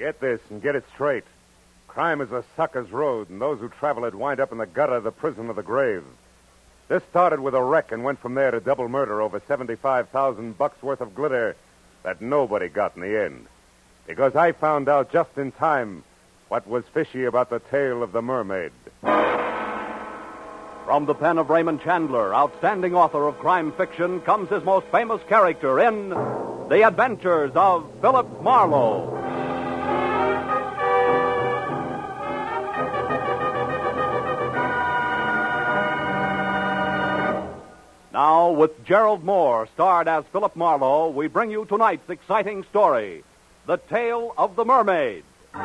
Get this and get it straight. Crime is a sucker's road, and those who travel it wind up in the gutter, the prison, or the grave. This started with a wreck and went from there to double murder over 75,000 bucks worth of glitter that nobody got in the end. Because I found out just in time what was fishy about the tale of the mermaid. From the pen of Raymond Chandler, outstanding author of crime fiction, comes his most famous character in The Adventures of Philip Marlowe. Now, with Gerald Mohr, starred as Philip Marlowe, we bring you tonight's exciting story The Tail of the Mermaid. At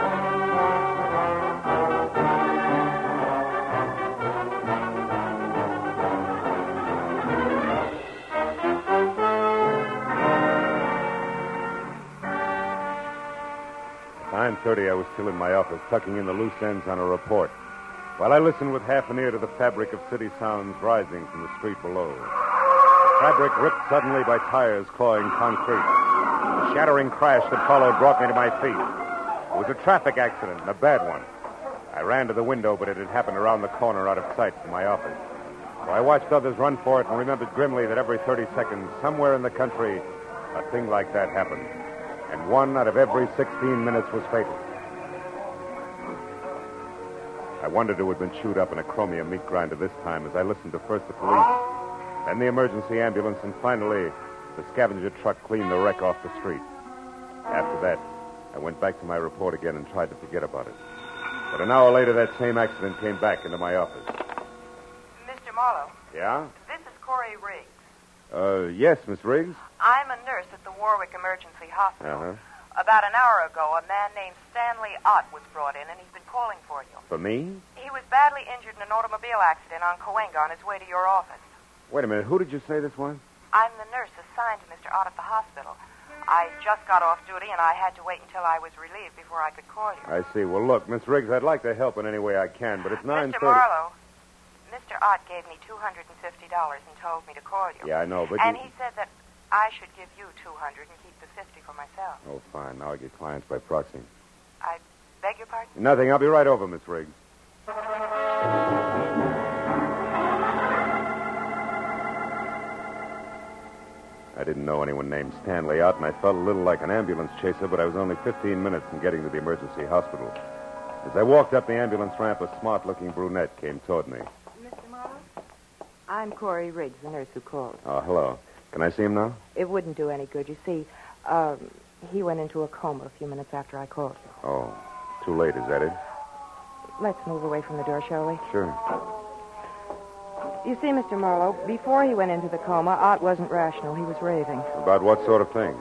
Nine thirty, I was still in my office, tucking in the loose ends on a report, while I listened with half an ear to the fabric of city sounds rising from the street below. Fabric ripped suddenly by tires clawing concrete. The shattering crash that followed brought me to my feet. It was a traffic accident, and a bad one. I ran to the window, but it had happened around the corner out of sight from my office. So I watched others run for it and remembered grimly that every 30 seconds, somewhere in the country, a thing like that happened. And one out of every 16 minutes was fatal. I wondered who had been chewed up in a chromium meat grinder this time as I listened to first the police, then the emergency ambulance, and finally the scavenger truck cleaned the wreck off the street. After that, I went back to my report again and tried to forget about it. But an hour later, that same accident came back into my office. Mr. Marlowe, Yeah? this is Corey Riggs. Uh, yes, Miss Riggs? I'm a nurse at the Warwick Emergency Hospital. Uh-huh. About an hour ago, a man named Stanley Ott was brought in, and he's been calling for you. For me? He was badly injured in an automobile accident on Cahuenga on his way to your office. Wait a minute. Who did you say this was? I'm the nurse assigned to Mr. Ott at the hospital. I just got off duty, and I had to wait until I was relieved before I could call you. I see. Well, look, Miss Riggs, I'd like to help in any way I can, but it's 9.30. Mr. Marlowe, Mr. Ott gave me $250 and told me to call you. Yeah, I know, but And you... he said that I should give you 200 and keep the 50 for myself. Oh, fine. Now I get clients by proxy. I beg your pardon? Nothing. I'll be right over, Miss Riggs. I didn't know anyone named Stanley Ott, and I felt a little like an ambulance chaser, but I was only 15 minutes from getting to the emergency hospital. As I walked up the ambulance ramp, a smart-looking brunette came toward me. Mr. Marlowe? I'm Corey Riggs, the nurse who called. Oh, hello. Can I see him now? It wouldn't do any good. You see, um, he went into a coma a few minutes after I called. Oh, too late, is that it? Let's move away from the door, shall we? Sure. You see, Mr. Marlowe, before he went into the coma, Ott wasn't rational. He was raving About what sort of thing?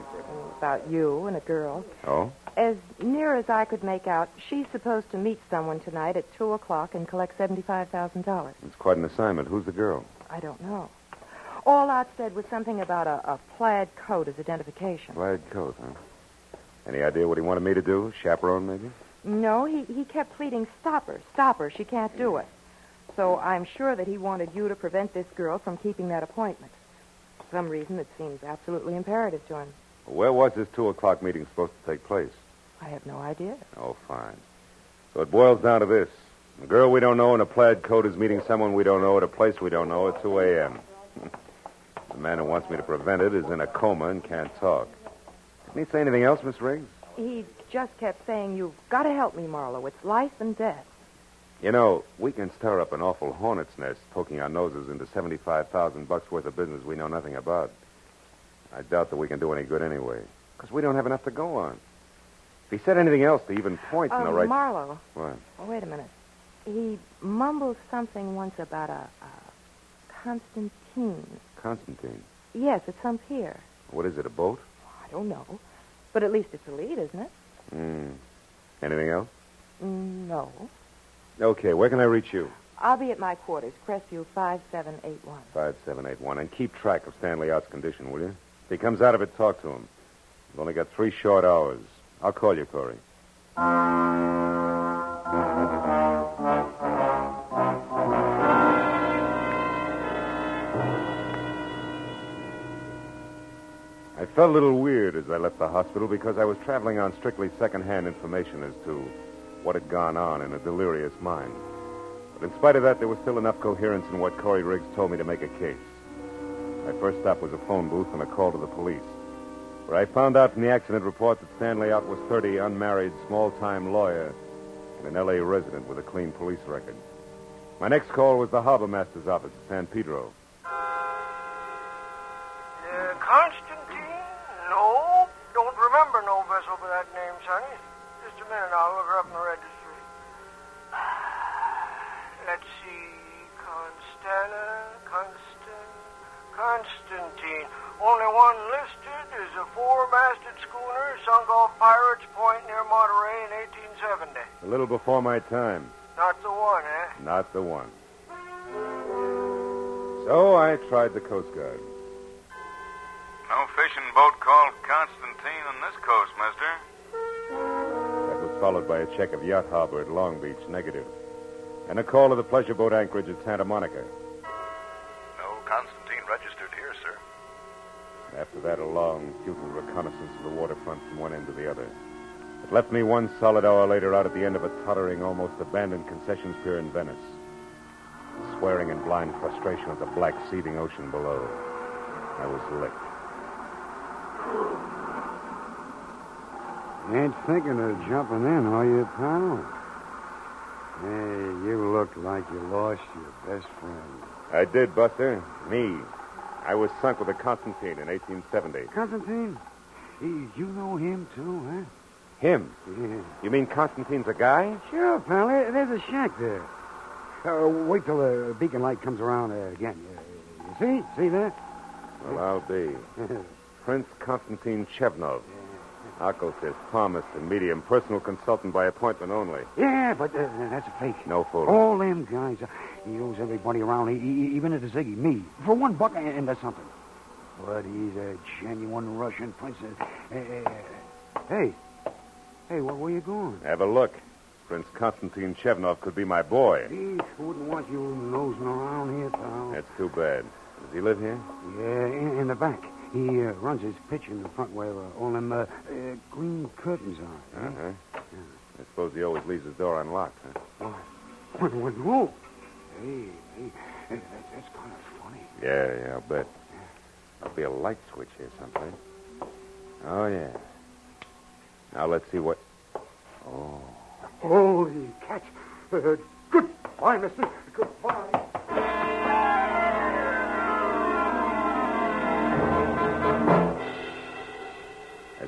about you and a girl. Oh? As near as I could make out, she's supposed to meet someone tonight at 2 o'clock and collect $75,000. It's quite an assignment. Who's the girl? I don't know. All Ott said was something about a, a plaid coat as identification. Plaid coat, huh? Any idea what he wanted me to do? Chaperone, maybe? No, he, he kept pleading, stop her, stop her, she can't do it. So I'm sure that he wanted you to prevent this girl from keeping that appointment. For some reason that seems absolutely imperative to him. Where was this two o'clock meeting supposed to take place? I have no idea. Oh, fine. So it boils down to this. A girl we don't know in a plaid coat is meeting someone we don't know at a place we don't know at 2 a.m. the man who wants me to prevent it is in a coma and can't talk. Didn't he say anything else, Miss Riggs? He just kept saying, You've got to help me, Marlowe. It's life and death. You know, we can stir up an awful hornet's nest poking our noses into 75,000 bucks worth of business we know nothing about. I doubt that we can do any good anyway, because we don't have enough to go on. If he said anything else to even point in the right... Oh, Marlowe. What? Oh, wait a minute. He mumbled something once about a, a Constantine. Constantine. Yes, it's some pier. What is it, a boat? I don't know. But at least it's a lead, isn't it? Hmm. Anything else? Mm, No. Okay, where can I reach you? I'll be at my quarters, Crestview 5781. 5781. And keep track of Stanley Ott's condition, will you? If he comes out of it, talk to him. We've only got three short hours. I'll call you, Corey. I felt a little weird as I left the hospital because I was traveling on strictly second-hand information as to what had gone on in a delirious mind. But in spite of that, there was still enough coherence in what Corey Riggs told me to make a case. My first stop was a phone booth and a call to the police, where I found out from the accident report that Stanley Ott was 30, unmarried, small-time lawyer, and an L.A. resident with a clean police record. My next call was the harbor master's office at San Pedro. Constantine. Only one listed is a four-masted schooner sunk off Pirates Point near Monterey in 1870. A little before my time. Not the one, eh? Not the one. So I tried the Coast Guard. No fishing boat called Constantine on this coast, mister. That was followed by a check of Yacht Harbor at Long Beach, negative. And a call to the pleasure boat anchorage at Santa Monica. After that, a long, futile reconnaissance of the waterfront from one end to the other. It left me one solid hour later out at the end of a tottering, almost abandoned concessions pier in Venice, swearing in blind frustration at the black, seething ocean below. I was licked. Ain't thinking of jumping in, are you, pal? Hey, you look like you lost your best friend. I did, Buster. Me. I was sunk with a Constantine in 1870. Constantine? You you know him, too, huh? Him? Yeah. You mean Constantine's a guy? Sure, pal. There's a shack there. Uh, wait till the beacon light comes around uh, again. Uh, you see? See that? Well, I'll be. Prince Constantine Chevnov. Occultist, palmist, and medium. Personal consultant by appointment only. yeah, but uh, that's a fake. No photo. All them guys. Uh, he knows everybody around, e- e- even at the Ziggy. Me. For one buck and, and that's something. But he's a genuine Russian prince. Uh, uh, hey. Hey, where, where you going? Have a look. Prince Constantine Chevnov could be my boy. He wouldn't want you nosing around here, pal. That's too bad. Does he live here? Yeah, in, in the back. He uh, runs his pitch in the front where uh, all them uh, uh, green curtains are. Uh-huh. I suppose he always leaves his door unlocked, huh? What, what, whoa. Hey, hey, hey, that, that's kind of funny. Yeah, yeah, I'll bet. There'll be a light switch here someplace. Oh, yeah. Now let's see what. Oh. Holy catch. Uh, goodbye, mister. Goodbye.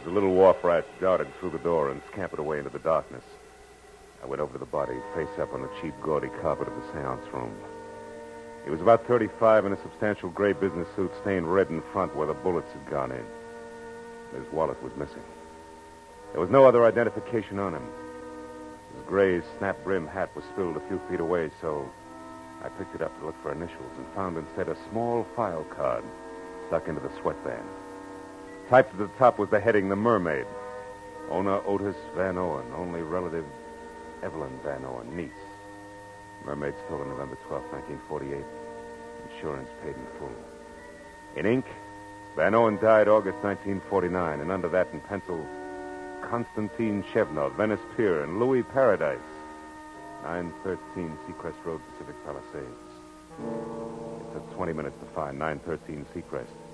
The little wharf rat darted through the door and scampered away into the darkness, I went over to the body, face up on the cheap, gaudy carpet of the seance room. He was about 35 in a substantial gray business suit stained red in front where the bullets had gone in. His wallet was missing. There was no other identification on him. His gray snap brim hat was spilled a few feet away, so I picked it up to look for initials and found instead a small file card stuck into the sweatband. Typed at the top was the heading The Mermaid. Ona Otis Van Owen, only relative Evelyn Van Owen, niece. Mermaid stolen November 12, 1948. Insurance paid in full. In ink, Van Owen died August 1949, and under that in pencil, Konstantin Chevnov, Venice Pier, and Louis Paradise, 913 Seacrest Road, Pacific Palisades. It took 20 minutes to find 913 Seacrest.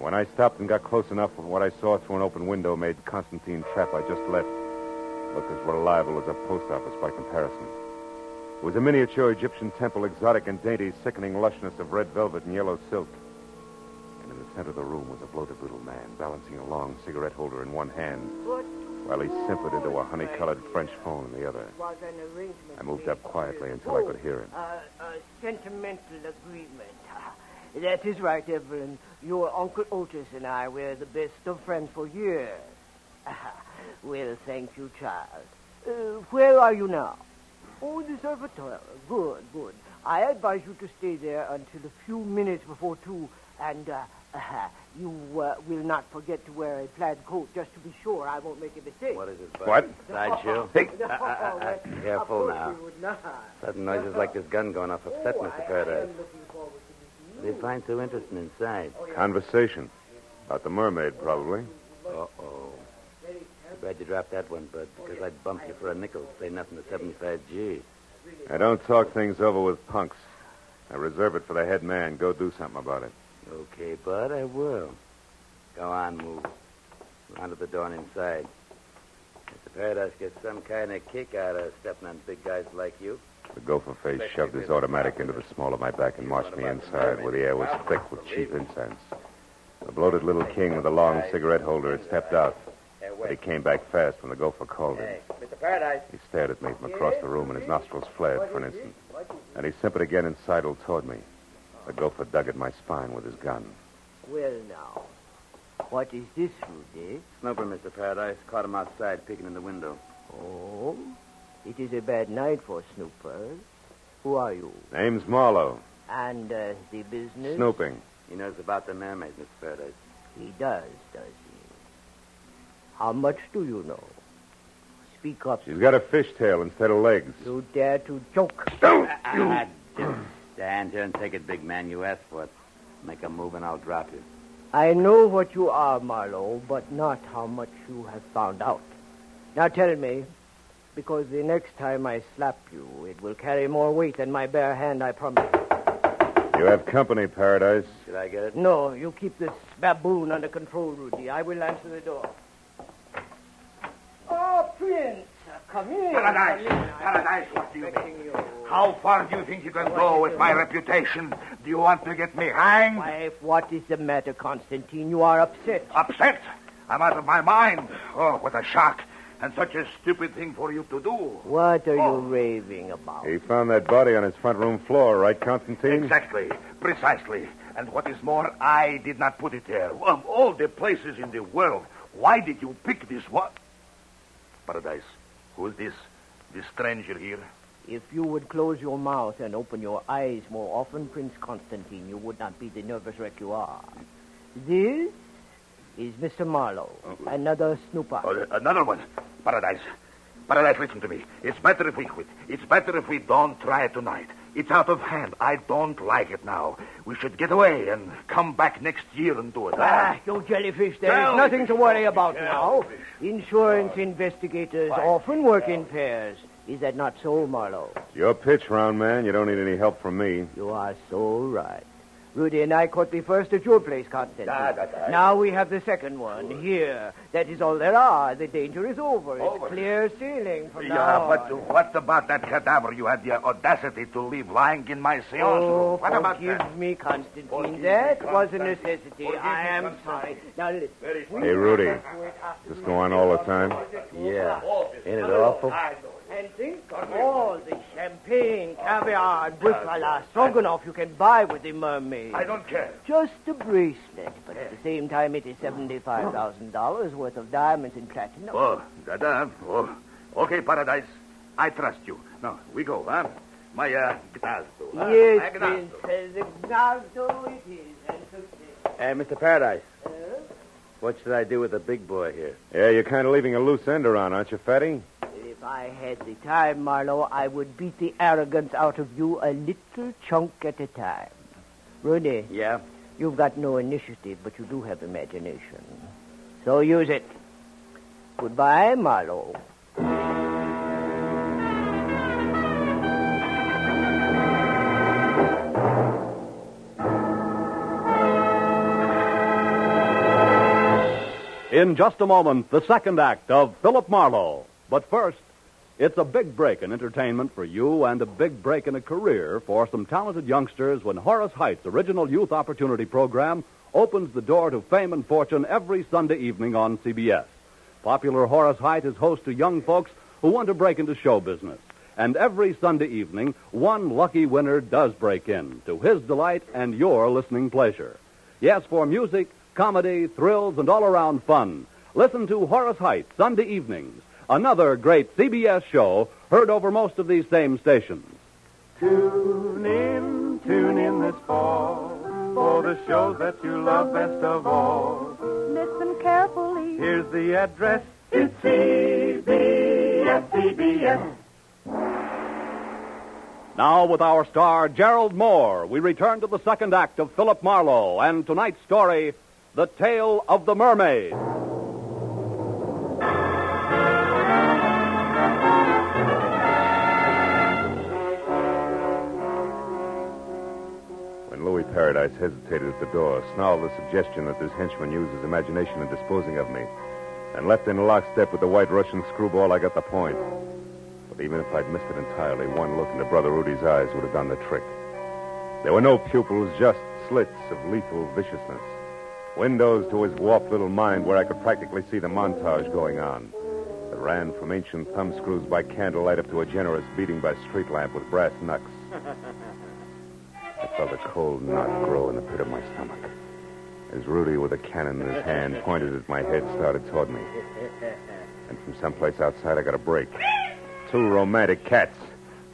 And when I stopped and got close enough, what I saw through an open window made Constantine trap I just left look as reliable as a post office by comparison. It was a miniature Egyptian temple, exotic and dainty, sickening lushness of red velvet and yellow silk. And in the center of the room was a bloated little man, balancing a long cigarette holder in one hand, while he simpered into a honey-colored French phone in the other. Was an arrangement. I moved up quietly until I could hear him. Uh, a sentimental agreement. That is right, Evelyn. Your Uncle Otis and I were the best of friends for years. well, thank you, child. Uh, where are you now? Oh, the Observatory. Good, good. I advise you to stay there until a few minutes before two, and uh, you uh, will not forget to wear a plaid coat, just to be sure I won't make a mistake. What is it, Bud? What? Sideshow? Hey. No, Uh, uh, uh, that- careful of course now. you would not. Sudden noises like this gun going off upset Oh, Mr. I- I Paradise. am looking forward to meeting What do you find so interesting inside? Conversation. About the mermaid, probably. Uh-oh. Glad you dropped that one, Bud, because I'd bump you for a nickel. Say nothing to 75G. I don't talk things over with punks. I reserve it for the head man. Go do something about it. Okay, Bud, I will. Go on, move. Round to the door and inside. Mr. Paradise gets some kind of kick out of stepping on big guys like you. The gopher face shoved his automatic into the small of my back and marched me inside, where the air was thick with cheap incense. The bloated little king with the long cigarette holder had stepped out, but he came back fast when the gopher called him. Mr. Paradise. He stared at me from across the room, and his nostrils flared for an instant. And he simpered again and sidled toward me. The gopher dug at my spine with his gun. Well, now, what is this, Rudy? Snooper, Mr. Paradise. Caught him outside peeking in the window. Oh, it is a bad night for snoopers. Who are you? Name's Marlowe. And uh, the business? Snooping. He knows about the mermaid, Mr. Paradise. He does, does he? How much do you know? Speak up. She's got a fishtail instead of legs. You dare to joke? Ah, just stand here and take it, big man. You asked for it. Make a move and I'll drop you. I know what you are, Marlowe, but not how much you have found out. Now tell me, because the next time I slap you, it will carry more weight than my bare hand, I promise. You have company, Paradise. Did I get it? No, you keep this baboon under control, Rudy. I will answer the door. Oh, Prince, come in. Paradise, Come in. I'm Paradise, what do you mean? you. How far do you think you can go with my reputation? Do you want to get me hanged? Wife, what is the matter, Constantine? You are upset. Upset? I'm out of my mind. Oh, what a shock. And such a stupid thing for you to do. What are Oh. you raving about? He found that body on his front room floor, right, Constantine? Exactly. Precisely. And what is more, I did not put it there. Of all the places in the world, why did you pick this one? Paradise, who is this? This stranger here? If you would close your mouth and open your eyes more often, Prince Constantine, you would not be the nervous wreck you are. This is Mr. Marlowe, oh. another snooper. Oh, another one. Paradise. Paradise, listen to me. It's better if we quit. It's better if we don't try it tonight. It's out of hand. I don't like it now. We should get away and come back next year and do it. Ah, you jellyfish, there is Jellyfish. nothing to worry about now. Insurance investigators often work in pairs. Is that not so, Marlowe? Your pitch, round man. You don't need any help from me. You are so right. Rudy and I caught the first at your place, Constantine. Da, da, da. Now we have the second one here. That is all there are. The danger is over. It's Over. clear sailing from now. Yeah, now but on. what about that cadaver you had the audacity to leave lying in my seance Oh, room? What about forgive that? me, Constantine. Forgive that me, was a necessity. Forgive I am Constantine. sorry. Now listen. Very sorry. Hey, Rudy. This go on all the time? Yeah. Ain't it awful? And think of all the champagne, caviar, and buffalo stroganoff you can buy with the mermaid. I don't care. Just a bracelet, but at the same time, it is seventy-five thousand dollars worth of diamonds and platinum. Oh, da-da. Oh. Okay, Paradise. I trust you. Now, we go, huh? My, uh, gnazdo. huh? yes, My Prince, gnazdo. It is, and success. Hey, Mr. Paradise. What should I do with the big boy here? Yeah, you're kind of leaving a loose end around, aren't you, Fatty? If I had the time, Marlowe, I would beat the arrogance out of you a little chunk at a time. Rudy, Yeah? you've got no initiative, but you do have imagination. So use it. Goodbye, Marlowe. In just a moment, the second act of Philip Marlowe. But first, it's a big break in entertainment for you and a big break in a career for some talented youngsters when Horace Heidt's original youth opportunity program opens the door to fame and fortune every Sunday evening on CBS. Popular Horace Heidt is host to young folks who want to break into show business. And every Sunday evening, one lucky winner does break in, to his delight and your listening pleasure. Yes, for music, comedy, thrills, and all around fun. Listen to Horace Heidt's Sunday evenings, another great CBS show heard over most of these same stations. Tune in, tune in this fall for the shows that you love best of all. Listen carefully. Here's the address. It's CBS, CBS. Now, with our star, Gerald Mohr, we return to the second act of Philip Marlowe and tonight's story, The Tail of the Mermaid. Paradise hesitated at the door, snarled the suggestion that this henchman used his imagination in disposing of me, and left in lockstep with the white Russian screwball, I got the point. But even if I'd missed it entirely, one look into Brother Rudy's eyes would have done the trick. There were no pupils, just slits of lethal viciousness. Windows to his warped little mind where I could practically see the montage going on. It ran from ancient thumbscrews by candlelight up to a generous beating by street lamp with brass knucks. I felt a cold knot grow in the pit of my stomach. As Rudy, with a cannon in his hand, pointed at my head, started toward me. And from someplace outside, I got a break. Two romantic cats.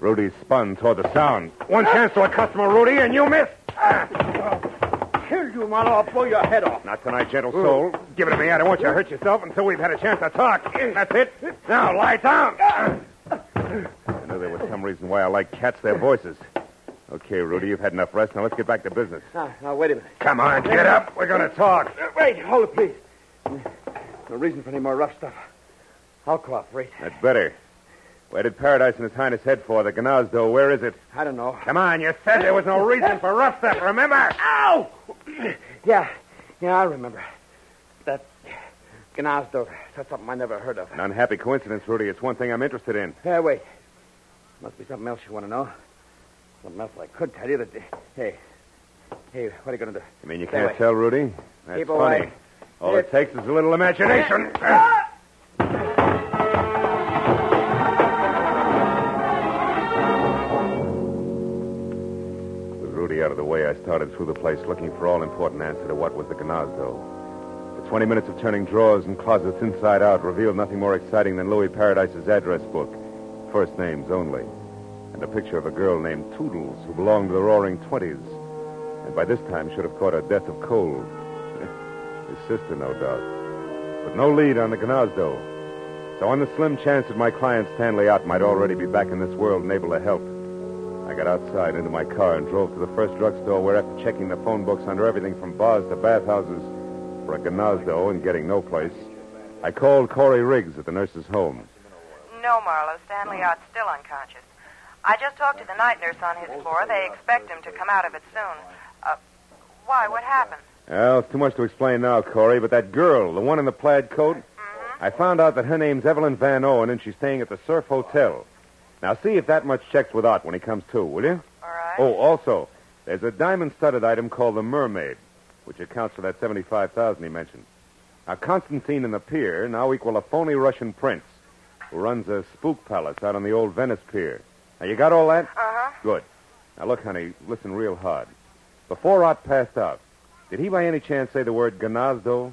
Rudy spun toward the sound. One chance to a customer, Rudy, and you missed. Kill you, Marlowe. I'll blow your head off. Not tonight, gentle soul. Give it to me. I don't want you to hurt yourself until we've had a chance to talk. That's it. Now, lie down. I knew there was some reason why I like cats, their voices. Okay, Rudy, you've had enough rest. Now let's get back to business. Now, now, wait a minute. Come on, get up. We're going to talk. Uh, wait, hold it, please. No reason for any more rough stuff. I'll cooperate. That's better. Where did Paradise and His Highness head for? The Gnazdo. Where is it? I don't know. Come on, you said there was no reason for rough stuff, remember? Ow! Yeah, yeah, I remember. That Gnazdo, that's something I never heard of. An unhappy coincidence, Rudy. It's one thing I'm interested in. Hey, wait. Must be something else you want to know. Something else I could tell you that. Hey, hey, what are you going to do? You mean you can't tell, Rudy? That's Keep funny. away. All it takes is a little imagination. Ah! With Rudy out of the way, I started through the place looking for all important answer to what was the Gnazdo. The 20 minutes of turning drawers and closets inside out revealed nothing more exciting than Louis Paradise's address book, first names only, and a picture of a girl named Toodles who belonged to the Roaring Twenties, and by this time should have caught a death of cold. His sister, no doubt. But no lead on the Gnazdo. So on the slim chance that my client Stanley Ott might already be back in this world and able to help, I got outside into my car and drove to the first drugstore where, after checking the phone books under everything from bars to bathhouses for a Gnazdo and getting no place, I called Corey Riggs at the nurse's home. No, Marlowe. Stanley Ott's still unconscious. I just talked to the night nurse on his floor. They expect him to come out of it soon. Uh, why? What happened? Well, it's too much to explain now, Corey, but that girl, the one in the plaid coat, I found out that her name's Evelyn Van Owen and she's staying at the Surf Hotel. Now, see if that much checks with Ott when he comes to, will you? All right. Oh, also, there's a diamond-studded item called the Mermaid, which accounts for that seventy-five thousand he mentioned. Now, Constantine and the pier now equal a phony Russian prince who runs a spook palace out on the old Venice pier. Now, you got all that? Uh-huh. Good. Now, look, honey, listen real hard. Before Ott passed out, did he by any chance say the word Gnazdo?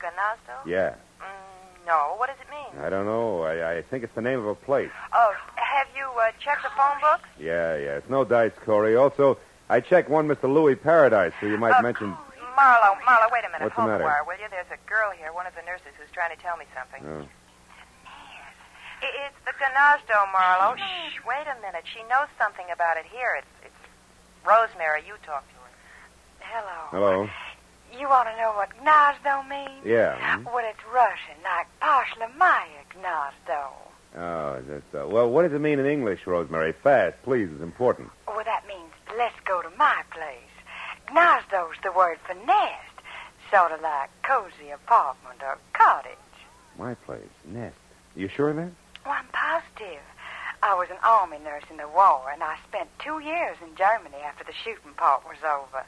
Gnazdo? Yeah. Mm, no. What does it mean? I don't know. I, I think it's the name of a place. Oh, have you uh, checked the phone books? Yeah, yeah. It's no dice, Corey. Also, I checked one Mr. Louis Paradise, who you might Uh, mention. Marlowe, Marlowe, wait a minute. What's the Hold matter? wire, will you? There's a girl here, one of the nurses, who's trying to tell me something. Oh. It's the Gnazdo, Marlowe. Shh, wait a minute. She knows something about it here. It's it's Rosemary. You talk to her. Hello. Hello. You want to know what Gnazdo means? Yeah. hmm? Well, it's Russian, like Pashlamaya Gnazdo. Oh, that's, uh, well, what does it mean in English, Rosemary? Fast, please. It's important. Well, that means let's go to my place. Gnazdo's the word for nest, sort of like cozy apartment or cottage. My place, nest. You sure of that? Well, I'm positive. I was an army nurse in the war, and I spent two years in Germany after the shooting part was over.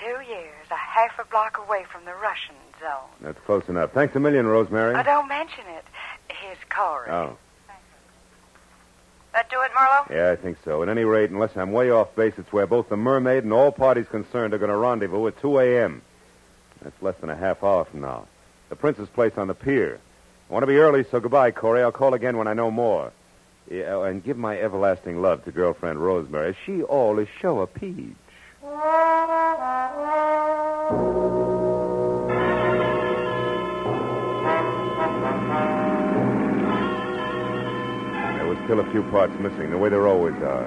Two years, a half a block away from the Russian zone. That's close enough. Thanks a million, Rosemary. I don't mention it. Here's Corey. Oh, That do it, Marlowe? yeah, I think so. At any rate, unless I'm way off base, it's where both the mermaid and all parties concerned are going to rendezvous at 2 a.m. That's less than a half hour from now. The Prince's place on the pier. I want to be early, so goodbye, Corey. I'll call again when I know more. Yeah, oh, and give my everlasting love to girlfriend Rosemary. She all is show a peach. There was still a few parts missing, the way there always are.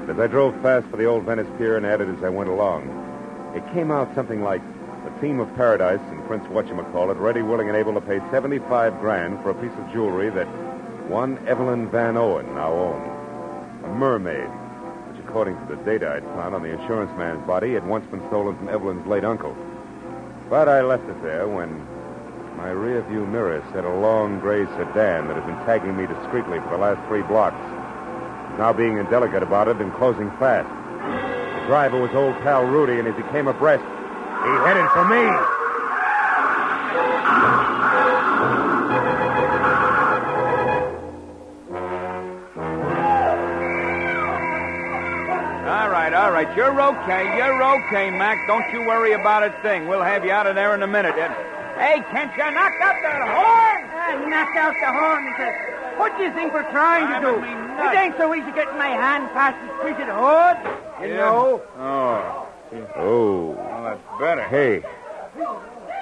But as I drove fast for the old Venice Pier and added as I went along, it came out something like The team of Paradise and Prince Whatchamacallit ready, willing, and able to pay 75 grand for a piece of jewelry that one Evelyn Van Owen now owned. A mermaid, which, according to the data I'd found on the insurance man's body, had once been stolen from Evelyn's late uncle. But I left it there when my rearview mirror said a long gray sedan that had been tagging me discreetly for the last three blocks now being indelicate about it and closing fast. The driver was old pal Rudy, and as he came abreast, he headed for me. All right, all right. You're okay. You're okay, Mac. Don't you worry about a thing. We'll have you out of there in a minute. And- Hey, can't you knock out that horn? Ah, I knocked out the horn, sir. What do you think we're trying to do? It ain't so easy getting my hand past the treated hood. You Yeah. know. Oh, Oh. well, that's better. Hey.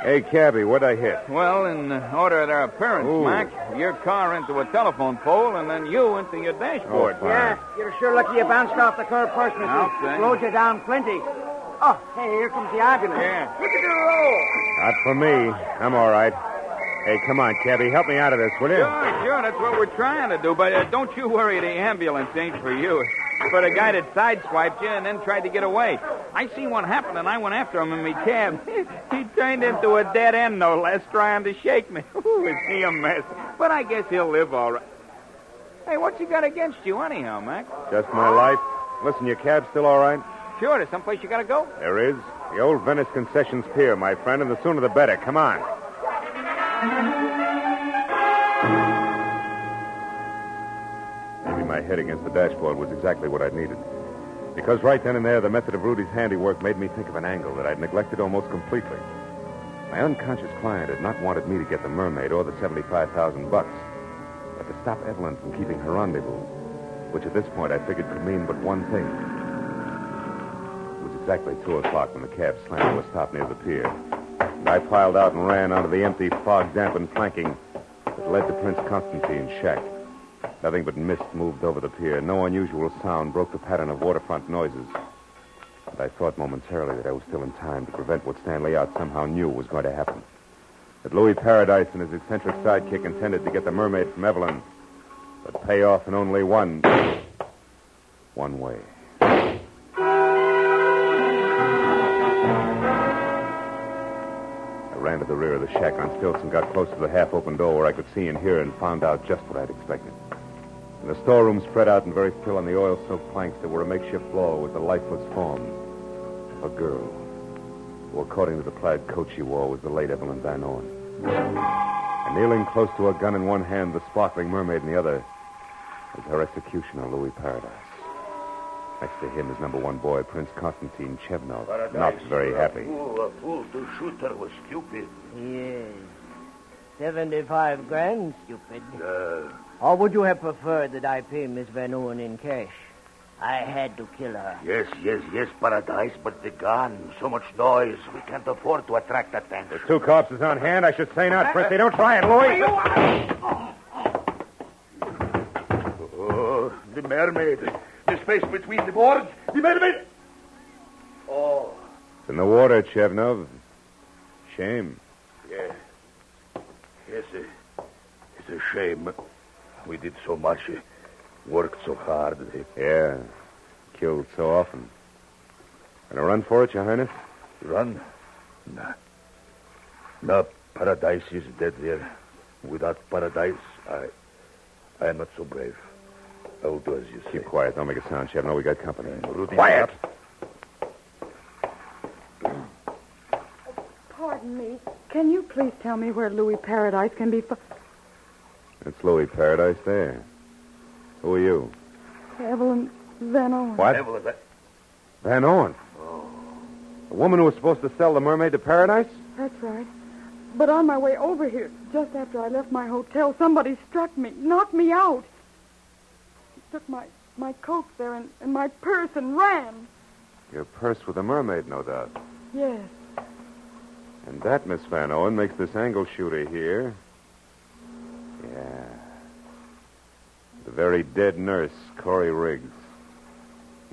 Hey, cabby, what'd I hit? Well, in order of their appearance, Ooh. Mac, your car into a telephone pole, and then you into your dashboard. Oh. Yeah, you're sure lucky you bounced off the curb first, Mr. I'll say. Slowed you down plenty. Oh, hey, here comes the ambulance. Yeah. Look at the roll. Not for me. I'm all right. Hey, come on, cabby. Help me out of this, will you? Sure, sure, that's what we're trying to do. But uh, don't you worry, the ambulance ain't for you. It's for the guy that sideswiped you and then tried to get away. I seen what happened, and I went after him in my cab. he turned into a dead end, no less, trying to shake me. Ooh, is he a mess? But I guess he'll live all right. Hey, what you got against you, anyhow, Mac? Just my life. Listen, your cab's still all right? Sure, there's someplace you gotta go. There is. The old Venice Concessions Pier, my friend, and the sooner the better. Come on. Maybe my head against the dashboard was exactly what I'd needed. Because right then and there, the method of Rudy's handiwork made me think of an angle that I'd neglected almost completely. My unconscious client had not wanted me to get the mermaid or the 75,000 bucks, but to stop Evelyn from keeping her rendezvous, which at this point I figured could mean but one thing. It was exactly 2 o'clock when the cab slammed to a stop near the pier. And I piled out and ran onto the empty, fog-dampened planking that led to Prince Constantine's shack. Nothing but mist moved over the pier. No unusual sound broke the pattern of waterfront noises. And I thought momentarily that I was still in time to prevent what Stanley Ott somehow knew was going to happen. That Louis Paradise and his eccentric sidekick intended to get the mermaid from Evelyn, but pay off in only one... one way. Ran to the rear of the shack on stilts and got close to the half-open door where I could see and hear and found out just what I'd expected. In the storeroom, spread out and very still on the oil-soaked planks that were a makeshift floor, with the lifeless form of a girl, who, according to the plaid coat she wore, was the late Evelyn Van Owen. And kneeling close to a gun in one hand, the sparkling mermaid in the other, was her executioner, Louis Paradise. Next to him is number one boy, Prince Constantine Chevnov, not very happy. A fool, a fool to shoot her was stupid. Yes. Seventy-five grand, stupid. Uh, Or would you have preferred that I pay Miss Van Owen in cash? I had to kill her. yes, yes, yes, Paradise, but the gun, so much noise. We can't afford to attract attention. There's two corpses on hand. I should say not, Fristy. Don't try it, Louis. Oh, the mermaid. The space between the boards. The mermaid. Oh, It's in the water, Chevnov. Shame. yeah. Yes, uh, it's a shame. We did so much, uh, worked so hard. Uh, Yeah. Killed so often. Gonna run for it, Your Highness? Run? Nah. No, Paradise is dead there. Without Paradise, I, I am not so brave. I will do as you say. Keep quiet. Don't make a sound, Chevnov. We got company. Rudy, Quiet! Pardon me. Can you please tell me where Louis Paradise can be found? It's Louis Paradise there. Who are you? Evelyn Van Owen. What? Evelyn, that- Van Owen. Oh. The woman who was supposed to sell the mermaid to Paradise? That's right. But on my way over here, just after I left my hotel, somebody struck me, knocked me out. Took my, my coat there and, and my purse and ran. Your purse with the mermaid, no doubt. Yes. And that, Miss Van Owen, makes this angle shooter here. Yeah. The very dead nurse, Corey Riggs.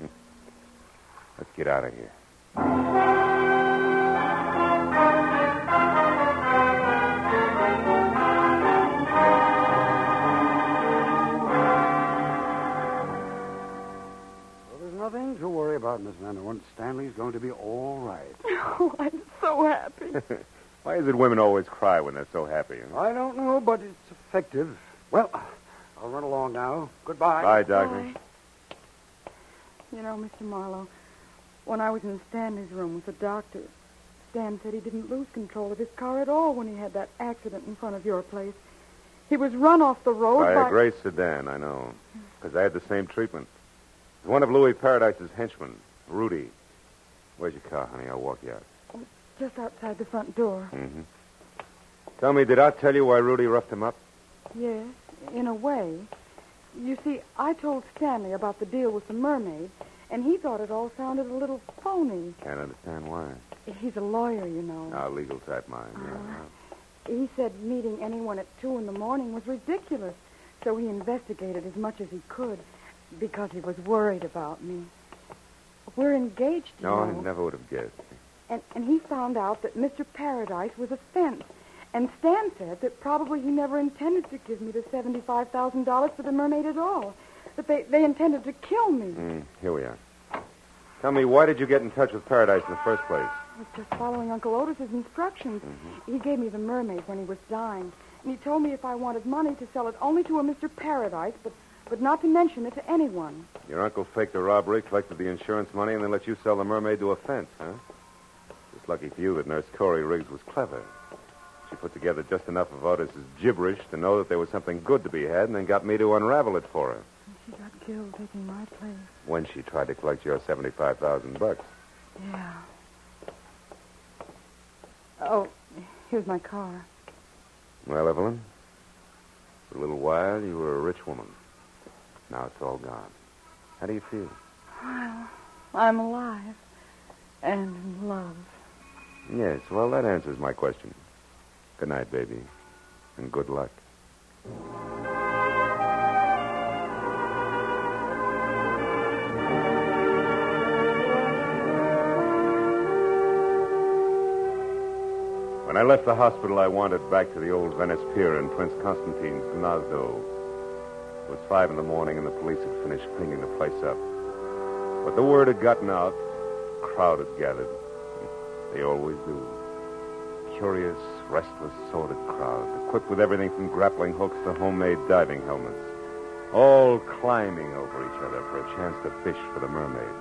Let's get out of here. About, Miss Van Owen. Stanley's going to be all right. Oh, I'm so happy. Why is it women always cry when they're so happy? huh? I don't know, but it's effective. Well, I'll run along now. Goodbye. Bye, Doctor. You know, Mr. Marlowe, when I was in Stanley's room with the doctor, Stan said he didn't lose control of his car at all when he had that accident in front of your place. He was run off the road By by... a gray sedan, I know. Because I had the same treatment. Was one of Louis Paradise's henchmen, Rudy. Where's your car, honey? I'll walk you out. Just outside the front door. Mm-hmm. Tell me, did I tell you why Rudy roughed him up? Yes, in a way. You see, I told Stanley about the deal with the mermaid, and he thought it all sounded a little phony. Can't understand why. He's a lawyer, you know. Our legal type mind. Uh-huh. Yeah. He said meeting anyone at two in the morning was ridiculous, so he investigated as much as he could because he was worried about me. We're engaged, you No, I never would have guessed. And, and he found out that Mr. Paradise was a fence. And Stan said that probably he never intended to give me the $75,000 for the mermaid at all. That they, they intended to kill me. Mm, here we are. Tell me, why did you get in touch with Paradise in the first place? I was just following Uncle Otis's instructions. Mm-hmm. He gave me the mermaid when he was dying. And he told me if I wanted money to sell it only to a Mr. Paradise, but, but not to mention it to anyone. Your uncle faked the robbery, collected the insurance money, and then let you sell the mermaid to a fence, huh? It's lucky for you that Nurse Corey Riggs was clever. She put together just enough of Otis's gibberish to know that there was something good to be had, and then got me to unravel it for her. And she got killed taking my place. When she tried to collect your seventy-five thousand bucks. Yeah. Oh, here's my car. Well, Evelyn, for a little while you were a rich woman. Now it's all gone. How do you feel? Well, I'm alive. And in love. Yes, well, that answers my question. Good night, baby, and good luck. When I left the hospital, I wandered back to the old Venice Pier in Prince Constantine's Gnazdo. It was five in the morning, and the police had finished cleaning the place up. But the word had gotten out. A crowd had gathered. They always do. Curious, restless, sordid crowd, equipped with everything from grappling hooks to homemade diving helmets. All climbing over each other for a chance to fish for the mermaid.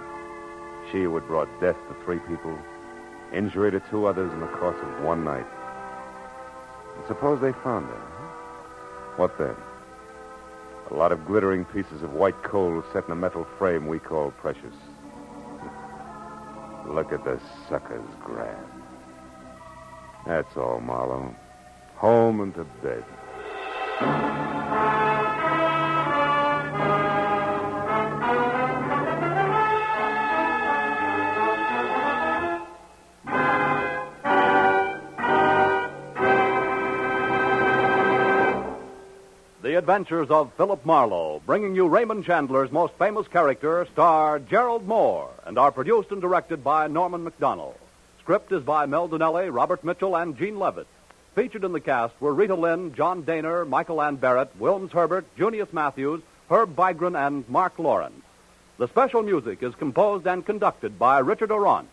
She who had brought death to three people, injury to two others in the course of one night. And suppose they found her. What then? A lot of glittering pieces of white coal set in a metal frame we call precious. Look at the suckers grab. That's all, Marlowe. Home and to bed. Adventures of Philip Marlowe, bringing you Raymond Chandler's most famous character, star Gerald Mohr, and are produced and directed by Norman Macdonnell. Script is by Mel Dinelli, Robert Mitchell, and Gene Levitt. Featured in the cast were Rita Lynn, John Dehner, Michael Ann Barrett, Wilms Herbert, Junius Matthews, Herb Vigran, and Mark Lawrence. The special music is composed and conducted by Richard Aurandt.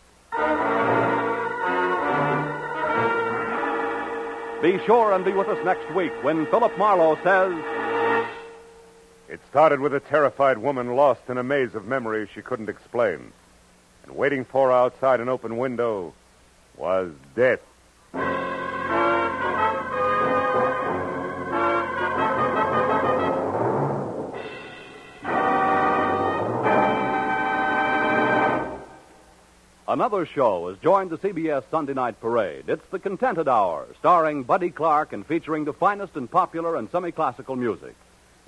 Be sure and be with us next week when Philip Marlowe says. It started with a terrified woman lost in a maze of memories she couldn't explain. And waiting for her outside an open window was death. Another show has joined the CBS Sunday Night Parade. It's The Contented Hour, starring Buddy Clark and featuring the finest in popular and semi classical music.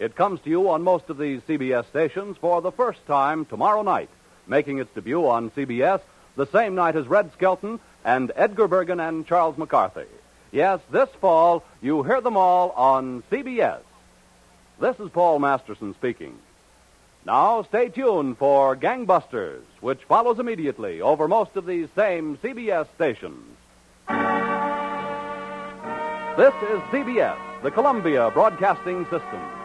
It comes to you on most of these CBS stations for the first time tomorrow night, making its debut on CBS the same night as Red Skelton and Edgar Bergen and Charles McCarthy. Yes, this fall, you hear them all on CBS. This is Paul Masterson speaking. Now, stay tuned for Gangbusters, which follows immediately over most of these same CBS stations. This is CBS, the Columbia Broadcasting System.